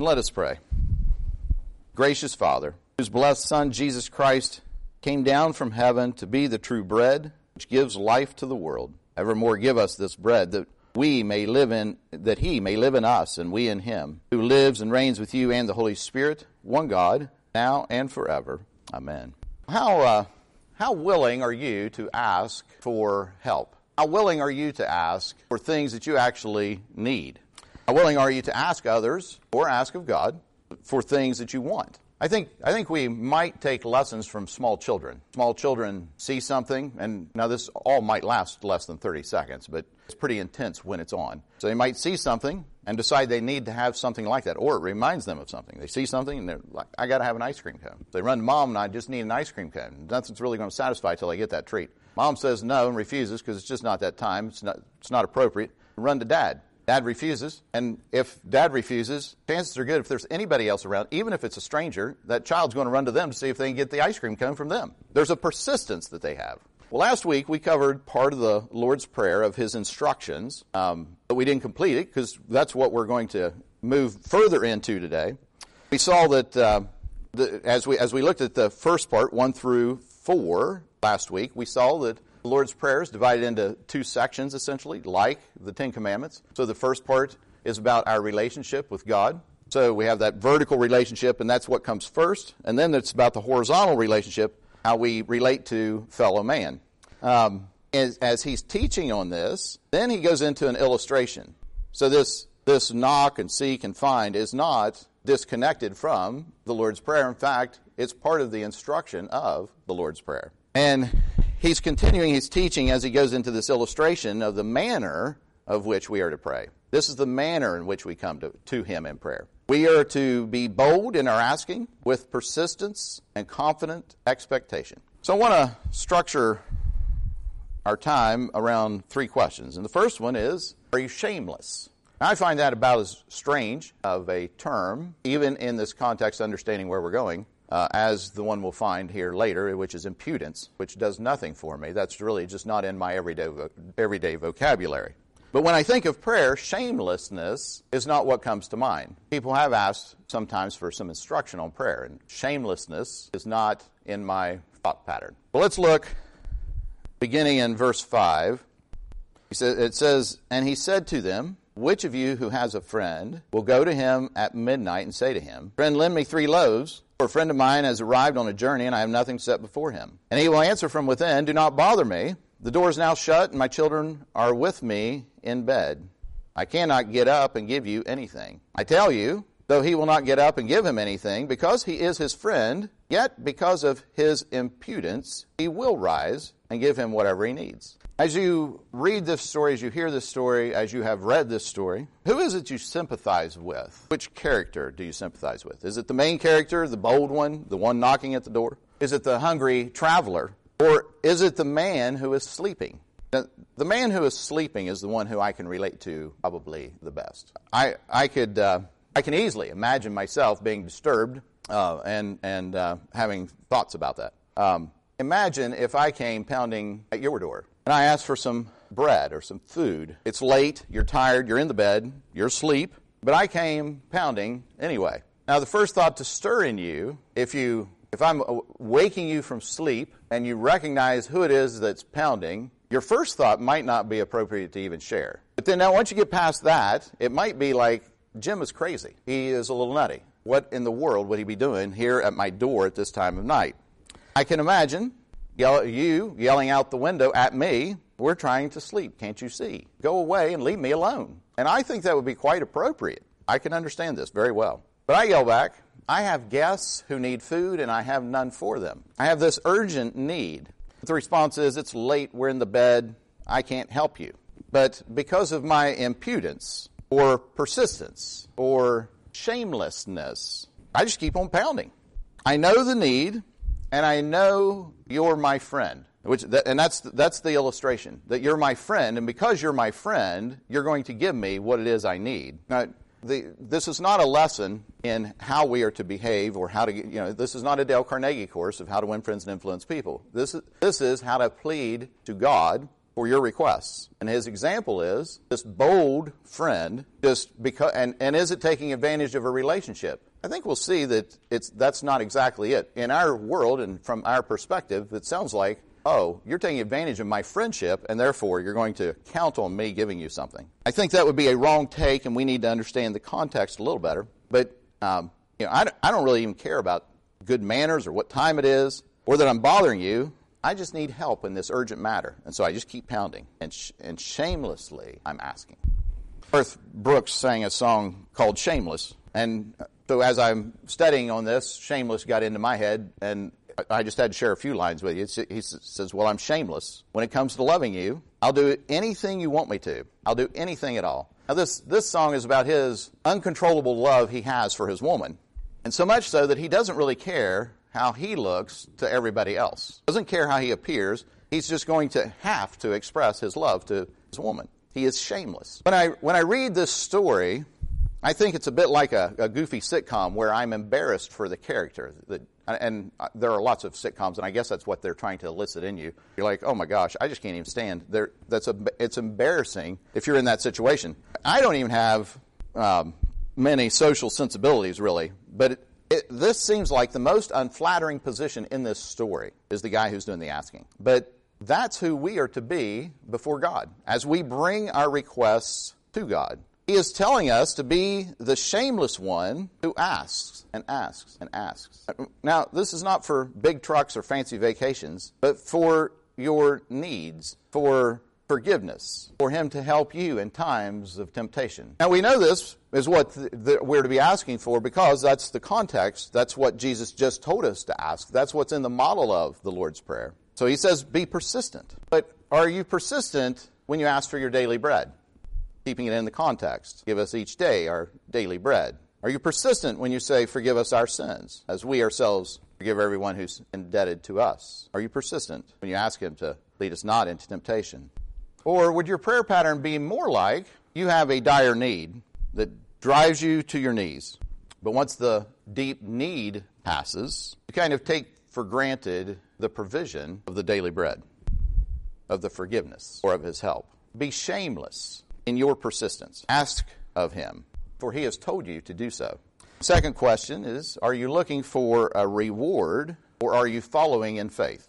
Let us pray. Gracious Father, whose blessed Son, Jesus Christ, came down from heaven to be the true bread which gives life to the world, evermore give us this bread that we may live in, that he may live in us and we in him, who lives and reigns with you and the Holy Spirit, one God, now and forever. Amen. How, uh, how willing are you to ask for help? How willing are you to ask for things that you actually need? How willing are you to ask others or ask of God for things that you want? I think, I think we might take lessons from small children. Small children see something, and now this all might last less than 30 seconds, but it's pretty intense when it's on. So they might see something and decide they need to have something like that, or it reminds them of something. They see something and they're like, I gotta have an ice cream cone. They run to mom and I just need an ice cream cone. Nothing's really gonna satisfy till I get that treat. Mom says no and refuses because it's just not that time. It's not, it's not appropriate. Run to dad. Dad refuses, and if dad refuses, chances are good if there's anybody else around, even if it's a stranger, that child's going to run to them to see if they can get the ice cream cone from them. There's a persistence that they have. Well, last week we covered part of the Lord's Prayer of His instructions, um, but we didn't complete it because that's what we're going to move further into today. We saw that uh, the, as we as we looked at the first part, one through four last week, we saw that the Lord's Prayer is divided into two sections, essentially, like the Ten Commandments. So the first part is about our relationship with God. So we have that vertical relationship, and that's what comes first. And then it's about the horizontal relationship, how we relate to fellow man. Um, as, as he's teaching on this, then he goes into an illustration. So this this knock and seek and find is not disconnected from the Lord's Prayer. In fact, it's part of the instruction of the Lord's Prayer. And he's continuing his teaching as he goes into this illustration of the manner of which we are to pray. This is the manner in which we come to, to him in prayer. We are to be bold in our asking with persistence and confident expectation. So I want to structure our time around three questions. And the first one is Are you shameless? I find that about as strange of a term, even in this context, understanding where we're going, uh, as the one we'll find here later, which is impudence, which does nothing for me. That's really just not in my everyday, vo- everyday vocabulary. But when I think of prayer, shamelessness is not what comes to mind. People have asked sometimes for some instruction on prayer, and shamelessness is not in my thought pattern. Well, let's look beginning in verse 5. It says, And he said to them, which of you who has a friend will go to him at midnight and say to him, Friend, lend me three loaves, a friend of mine has arrived on a journey and I have nothing set before him? And he will answer from within, Do not bother me. The door is now shut and my children are with me in bed. I cannot get up and give you anything. I tell you, though he will not get up and give him anything, because he is his friend, yet because of his impudence, he will rise and give him whatever he needs. As you read this story, as you hear this story, as you have read this story, who is it you sympathize with? Which character do you sympathize with? Is it the main character, the bold one, the one knocking at the door? Is it the hungry traveler? Or is it the man who is sleeping? Now, the man who is sleeping is the one who I can relate to probably the best. I, I could, uh, I can easily imagine myself being disturbed uh, and, and uh, having thoughts about that. Um, imagine if I came pounding at your door and I asked for some bread or some food. It's late, you're tired, you're in the bed, you're asleep, but I came pounding anyway. Now, the first thought to stir in you, if you if I'm waking you from sleep and you recognize who it is that's pounding, your first thought might not be appropriate to even share. But then now once you get past that, it might be like Jim is crazy. He is a little nutty. What in the world would he be doing here at my door at this time of night? I can imagine yell, you yelling out the window at me, we're trying to sleep. Can't you see? Go away and leave me alone. And I think that would be quite appropriate. I can understand this very well. But I yell back, I have guests who need food and I have none for them. I have this urgent need. The response is, it's late, we're in the bed, I can't help you. But because of my impudence or persistence or shamelessness, I just keep on pounding. I know the need, and I know you're my friend. Which, and that's, that's the illustration, that you're my friend, and because you're my friend, you're going to give me what it is I need. Now, the, this is not a lesson in how we are to behave or how to, you know, this is not a Dale Carnegie course of how to win friends and influence people. This is, this is how to plead to God for your requests. And his example is this bold friend just because and, and is it taking advantage of a relationship? I think we'll see that it's that's not exactly it. In our world and from our perspective, it sounds like, oh, you're taking advantage of my friendship and therefore you're going to count on me giving you something. I think that would be a wrong take and we need to understand the context a little better. But um, you know, I, I don't really even care about good manners or what time it is or that I'm bothering you. I just need help in this urgent matter. And so I just keep pounding. And, sh- and shamelessly, I'm asking. Garth Brooks sang a song called Shameless. And so as I'm studying on this, Shameless got into my head. And I just had to share a few lines with you. He says, Well, I'm shameless. When it comes to loving you, I'll do anything you want me to. I'll do anything at all. Now, this, this song is about his uncontrollable love he has for his woman. And so much so that he doesn't really care how he looks to everybody else. Doesn't care how he appears. He's just going to have to express his love to his woman. He is shameless. When I, when I read this story, I think it's a bit like a, a goofy sitcom where I'm embarrassed for the character. And there are lots of sitcoms, and I guess that's what they're trying to elicit in you. You're like, oh my gosh, I just can't even stand. There, that's a, it's embarrassing if you're in that situation. I don't even have um, many social sensibilities, really, but it, it, this seems like the most unflattering position in this story is the guy who's doing the asking. But that's who we are to be before God as we bring our requests to God. He is telling us to be the shameless one who asks and asks and asks. Now, this is not for big trucks or fancy vacations, but for your needs, for forgiveness, for Him to help you in times of temptation. Now, we know this is what the, the, we're to be asking for because that's the context. That's what Jesus just told us to ask. That's what's in the model of the Lord's Prayer. So He says, be persistent. But are you persistent when you ask for your daily bread? Keeping it in the context. Give us each day our daily bread. Are you persistent when you say, forgive us our sins, as we ourselves forgive everyone who's indebted to us? Are you persistent when you ask Him to lead us not into temptation? Or would your prayer pattern be more like you have a dire need that drives you to your knees, but once the deep need passes, you kind of take for granted the provision of the daily bread, of the forgiveness, or of his help. Be shameless in your persistence. Ask of him, for he has told you to do so. Second question is Are you looking for a reward, or are you following in faith?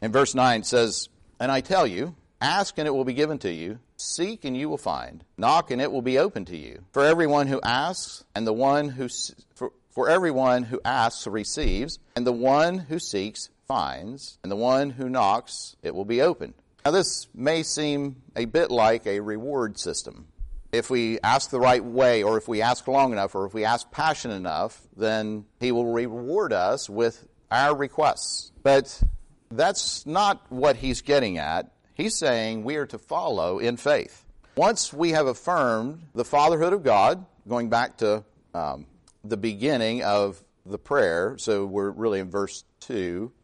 In verse 9 says, And I tell you, Ask and it will be given to you. Seek and you will find. Knock and it will be open to you. For everyone who asks and the one who for, for everyone who asks receives, and the one who seeks finds, and the one who knocks it will be open. Now this may seem a bit like a reward system. If we ask the right way, or if we ask long enough, or if we ask passionate enough, then he will reward us with our requests. But that's not what he's getting at He's saying we are to follow in faith. Once we have affirmed the fatherhood of God, going back to um, the beginning of the prayer, so we're really in verse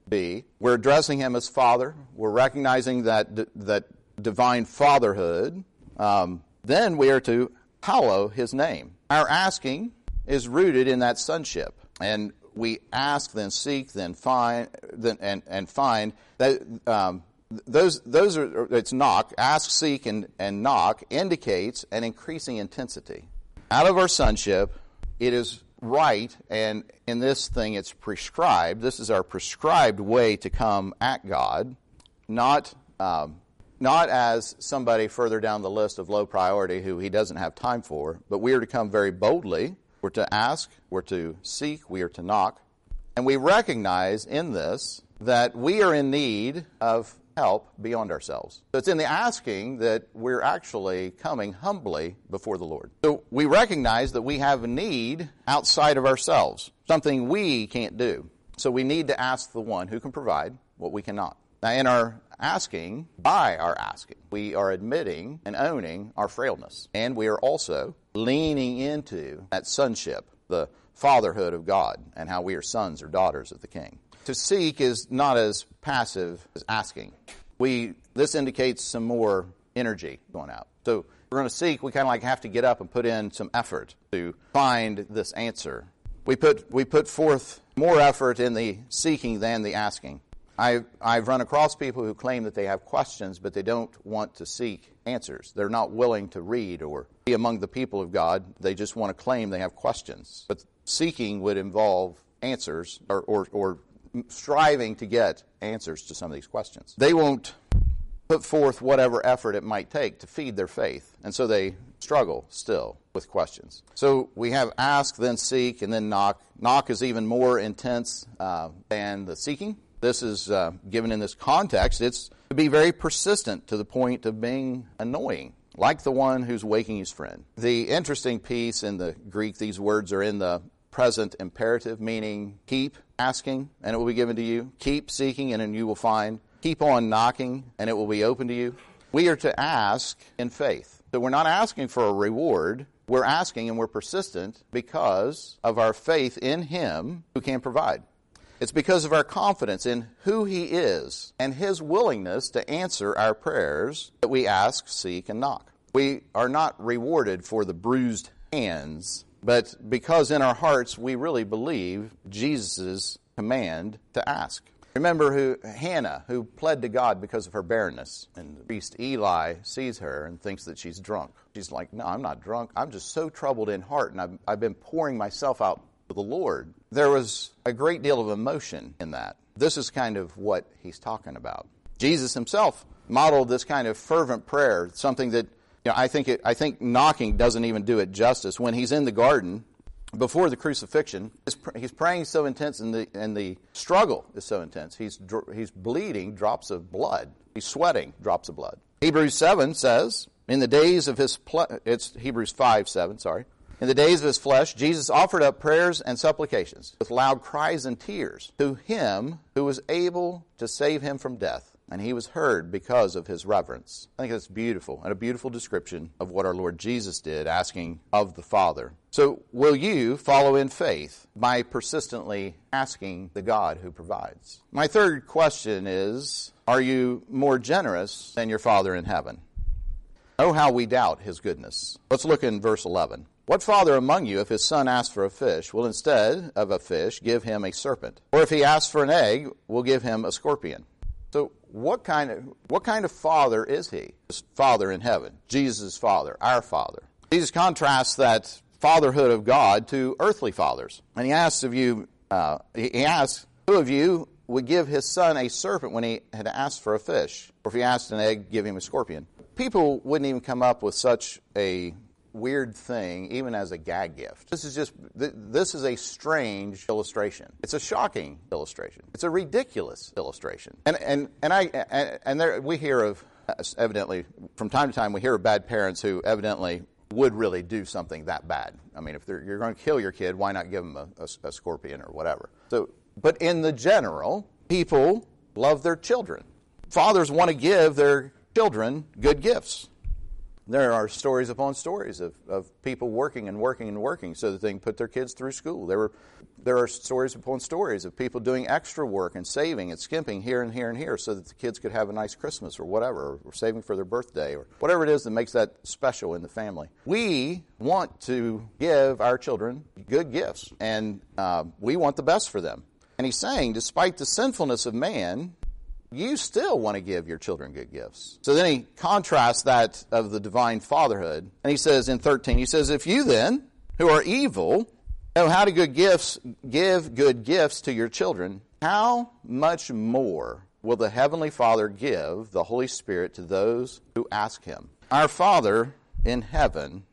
2b, we're addressing him as Father. We're recognizing that, that divine fatherhood. Um, then we are to hallow his name. Our asking is rooted in that sonship. And we ask, then seek, then find, then, and, and find. That um, those, those are, it's knock, ask, seek, and, and knock indicates an increasing intensity. Out of our sonship, it is right, and in this thing it's prescribed. This is our prescribed way to come at God, not, um, not as somebody further down the list of low priority who he doesn't have time for, but we are to come very boldly. We're to ask, we're to seek, we are to knock. And we recognize in this that we are in need of help beyond ourselves. So it's in the asking that we're actually coming humbly before the Lord. So we recognize that we have a need outside of ourselves, something we can't do. So we need to ask the one who can provide what we cannot. Now, in our asking, by our asking, we are admitting and owning our frailness. And we are also leaning into that sonship, the fatherhood of God, and how we are sons or daughters of the King. To seek is not as passive as asking. We, this indicates some more energy going out. So we're going to seek, we kind of like have to get up and put in some effort to find this answer. We put, we put forth more effort in the seeking than the asking. I've, I've run across people who claim that they have questions, but they don't want to seek answers. They're not willing to read or be among the people of God. They just want to claim they have questions. But seeking would involve answers or, or, or striving to get answers to some of these questions. They won't put forth whatever effort it might take to feed their faith. And so they struggle still with questions. So we have ask, then seek, and then knock. Knock is even more intense uh, than the seeking. This is uh, given in this context. It's to be very persistent to the point of being annoying, like the one who's waking his friend. The interesting piece in the Greek, these words are in the present imperative, meaning keep asking, and it will be given to you. Keep seeking, and you will find. Keep on knocking, and it will be open to you. We are to ask in faith. So we're not asking for a reward. We're asking and we're persistent because of our faith in Him who can provide. It's because of our confidence in who He is and His willingness to answer our prayers that we ask, seek, and knock. We are not rewarded for the bruised hands, but because in our hearts we really believe Jesus' command to ask. Remember who Hannah, who pled to God because of her barrenness, and the priest Eli sees her and thinks that she's drunk. She's like, "No, I'm not drunk. I'm just so troubled in heart, and I've, I've been pouring myself out to the Lord." There was a great deal of emotion in that. This is kind of what he's talking about. Jesus himself modeled this kind of fervent prayer, something that you know, I think it, I think knocking doesn't even do it justice. When he's in the garden before the crucifixion, he's praying so intense, and the, and the struggle is so intense. He's, he's bleeding drops of blood. He's sweating drops of blood. Hebrews 7 says, in the days of his, it's Hebrews 5 7, sorry. In the days of his flesh, Jesus offered up prayers and supplications with loud cries and tears to him who was able to save him from death and he was heard because of his reverence. I think that's beautiful and a beautiful description of what our Lord Jesus did, asking of the Father. So, will you follow in faith by persistently asking the God who provides? My third question is Are you more generous than your Father in heaven? Oh, how we doubt his goodness. Let's look in verse 11. What father among you, if his son asks for a fish, will instead of a fish give him a serpent? Or if he asks for an egg, will give him a scorpion? So, what kind of what kind of father is he? His father in heaven, Jesus' father, our father. Jesus contrasts that fatherhood of God to earthly fathers, and he asks of you. Uh, he asks, "Who of you would give his son a serpent when he had asked for a fish, or if he asked an egg, give him a scorpion?" People wouldn't even come up with such a weird thing, even as a gag gift. This is just, this is a strange illustration. It's a shocking illustration. It's a ridiculous illustration. And, and, and I, and, and there, we hear of, evidently, from time to time, we hear of bad parents who evidently would really do something that bad. I mean, if you're going to kill your kid, why not give them a, a, a scorpion or whatever? So, but in the general, people love their children. Fathers want to give their children good gifts. There are stories upon stories of, of people working and working and working so that they can put their kids through school. There, were, there are stories upon stories of people doing extra work and saving and skimping here and here and here so that the kids could have a nice Christmas or whatever, or saving for their birthday or whatever it is that makes that special in the family. We want to give our children good gifts, and uh, we want the best for them. And he's saying, despite the sinfulness of man, you still want to give your children good gifts. So then he contrasts that of the divine fatherhood. And he says in 13, he says, If you then, who are evil, know how to good gifts, give good gifts to your children, how much more will the Heavenly Father give the Holy Spirit to those who ask Him? Our Father in heaven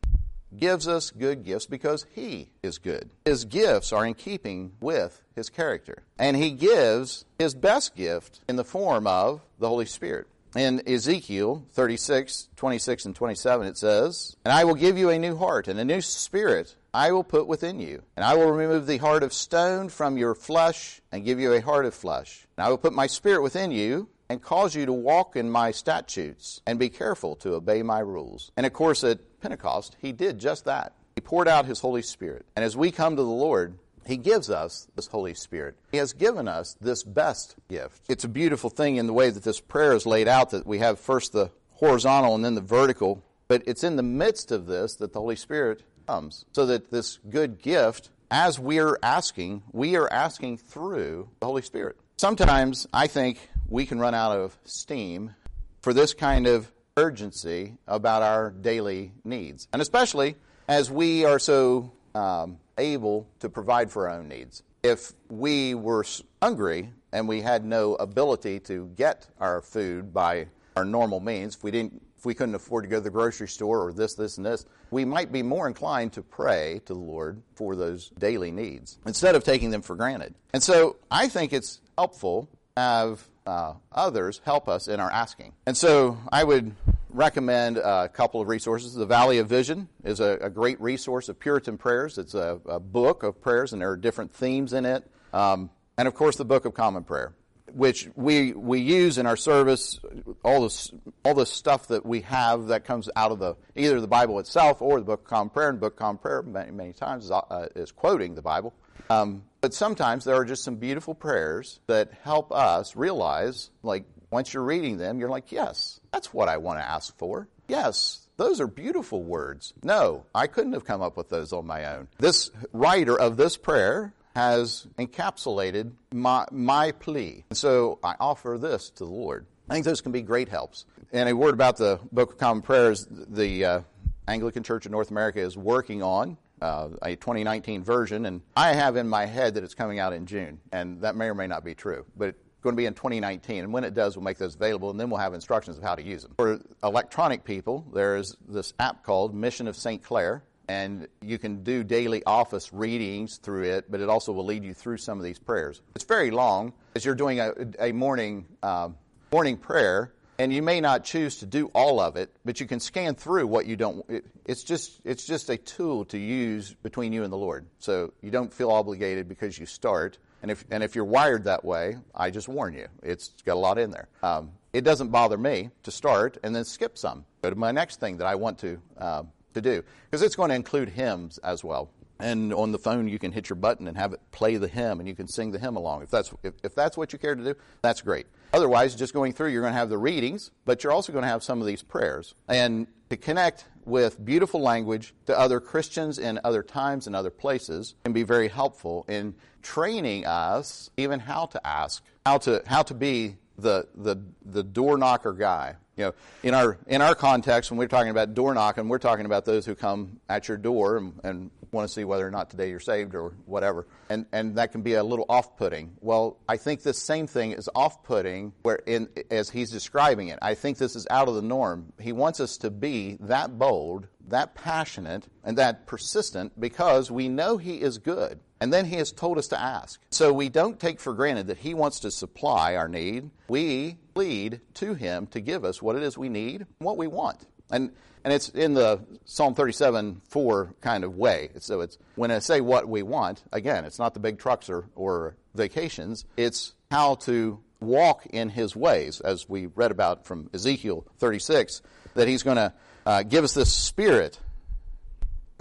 gives us good gifts because He is good. His gifts are in keeping with His character. And He gives His best gift in the form of the Holy Spirit. In Ezekiel 36, 26, and 27, it says, And I will give you a new heart, and a new spirit I will put within you. And I will remove the heart of stone from your flesh, and give you a heart of flesh. And I will put my spirit within you, and cause you to walk in my statutes, and be careful to obey my rules. And of course, at Pentecost, he did just that. He poured out his Holy Spirit. And as we come to the Lord, he gives us this Holy Spirit. He has given us this best gift. It's a beautiful thing in the way that this prayer is laid out that we have first the horizontal and then the vertical. But it's in the midst of this that the Holy Spirit comes. So that this good gift, as we're asking, we are asking through the Holy Spirit. sometimes I think we can run out of steam for this kind of urgency about our daily needs. And especially as we are so um, able to provide for our own needs. If we were hungry and we had no ability to get our food by our normal means, if we didn't if we couldn't afford to go to the grocery store or this, this, and this, we might be more inclined to pray to the Lord for those daily needs instead of taking them for granted. And so I think it's helpful to have uh, others help us in our asking. And so I would recommend a couple of resources. The Valley of Vision is a, a great resource of Puritan prayers. It's a, a, book of prayers, and there are different themes in it. Um, and of course, the Book of Common Prayer which we we use in our service, all this all the stuff that we have that comes out of the either the Bible itself or the Book of Common Prayer. And Book of Common Prayer many many times is, uh, is quoting the Bible. Um, but sometimes there are just some beautiful prayers that help us realize, like once you're reading them, you're like, yes, that's what I want to ask for. Yes, those are beautiful words. No, I couldn't have come up with those on my own. This writer of this prayer has encapsulated my, my plea. And so I offer this to the Lord. I think those can be great helps. And a word about the Book of Common Prayers, the uh, Anglican Church of North America is working on uh, a 2019 version, and I have in my head that it's coming out in June, and that may or may not be true, but going to be in 2019. And when it does, we'll make those available, and then we'll have instructions of how to use them. For electronic people, there is this app called Mission of St. Clare, and you can do daily office readings through it, but it also will lead you through some of these prayers. It's very long as you're doing a, a morning um, morning prayer, and you may not choose to do all of it, but you can scan through what you don't. It, it's just it's just a tool to use between you and the Lord, so you don't feel obligated because you start. And if and if you're wired that way, I just warn you, it's got a lot in there. Um, it doesn't bother me to start and then skip some. Go to my next thing that I want to. Uh, to do because it's going to include hymns as well. And on the phone, you can hit your button and have it play the hymn, and you can sing the hymn along. If that's if, if that's what you care to do, that's great. Otherwise, just going through, you're going to have the readings, but you're also going to have some of these prayers. And to connect with beautiful language to other Christians in other times and other places can be very helpful in training us even how to ask, how to how to be the the the door knocker guy you know, in our in our context, when we're talking about door knocking, we're talking about those who come at your door and, and want to see whether or not today you're saved or whatever, and and that can be a little off-putting. Well, I think this same thing is off-putting, where in as he's describing it, I think this is out of the norm. He wants us to be that bold, that passionate, and that persistent because we know he is good. And then he has told us to ask. So we don't take for granted that he wants to supply our need. We plead to him to give us what it is we need, what we want. And and it's in the Psalm 37 4 kind of way. So it's when I say what we want, again, it's not the big trucks or, or vacations, it's how to walk in his ways, as we read about from Ezekiel 36, that he's going to uh, give us this spirit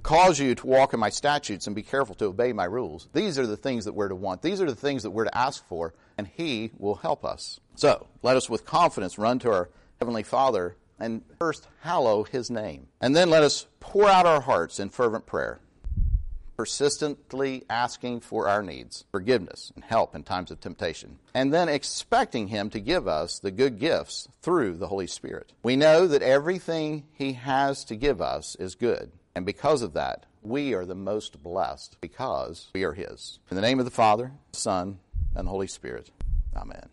cause you to walk in my statutes and be careful to obey my rules. These are the things that we're to want. These are the things that we're to ask for, and He will help us. So, let us with confidence run to our Heavenly Father and first hallow His name. And then let us pour out our hearts in fervent prayer, persistently asking for our needs, forgiveness, and help in times of temptation, and then expecting Him to give us the good gifts through the Holy Spirit. We know that everything He has to give us is good and because of that, we are the most blessed because we are His. In the name of the Father, Son, and the Holy Spirit. Amen.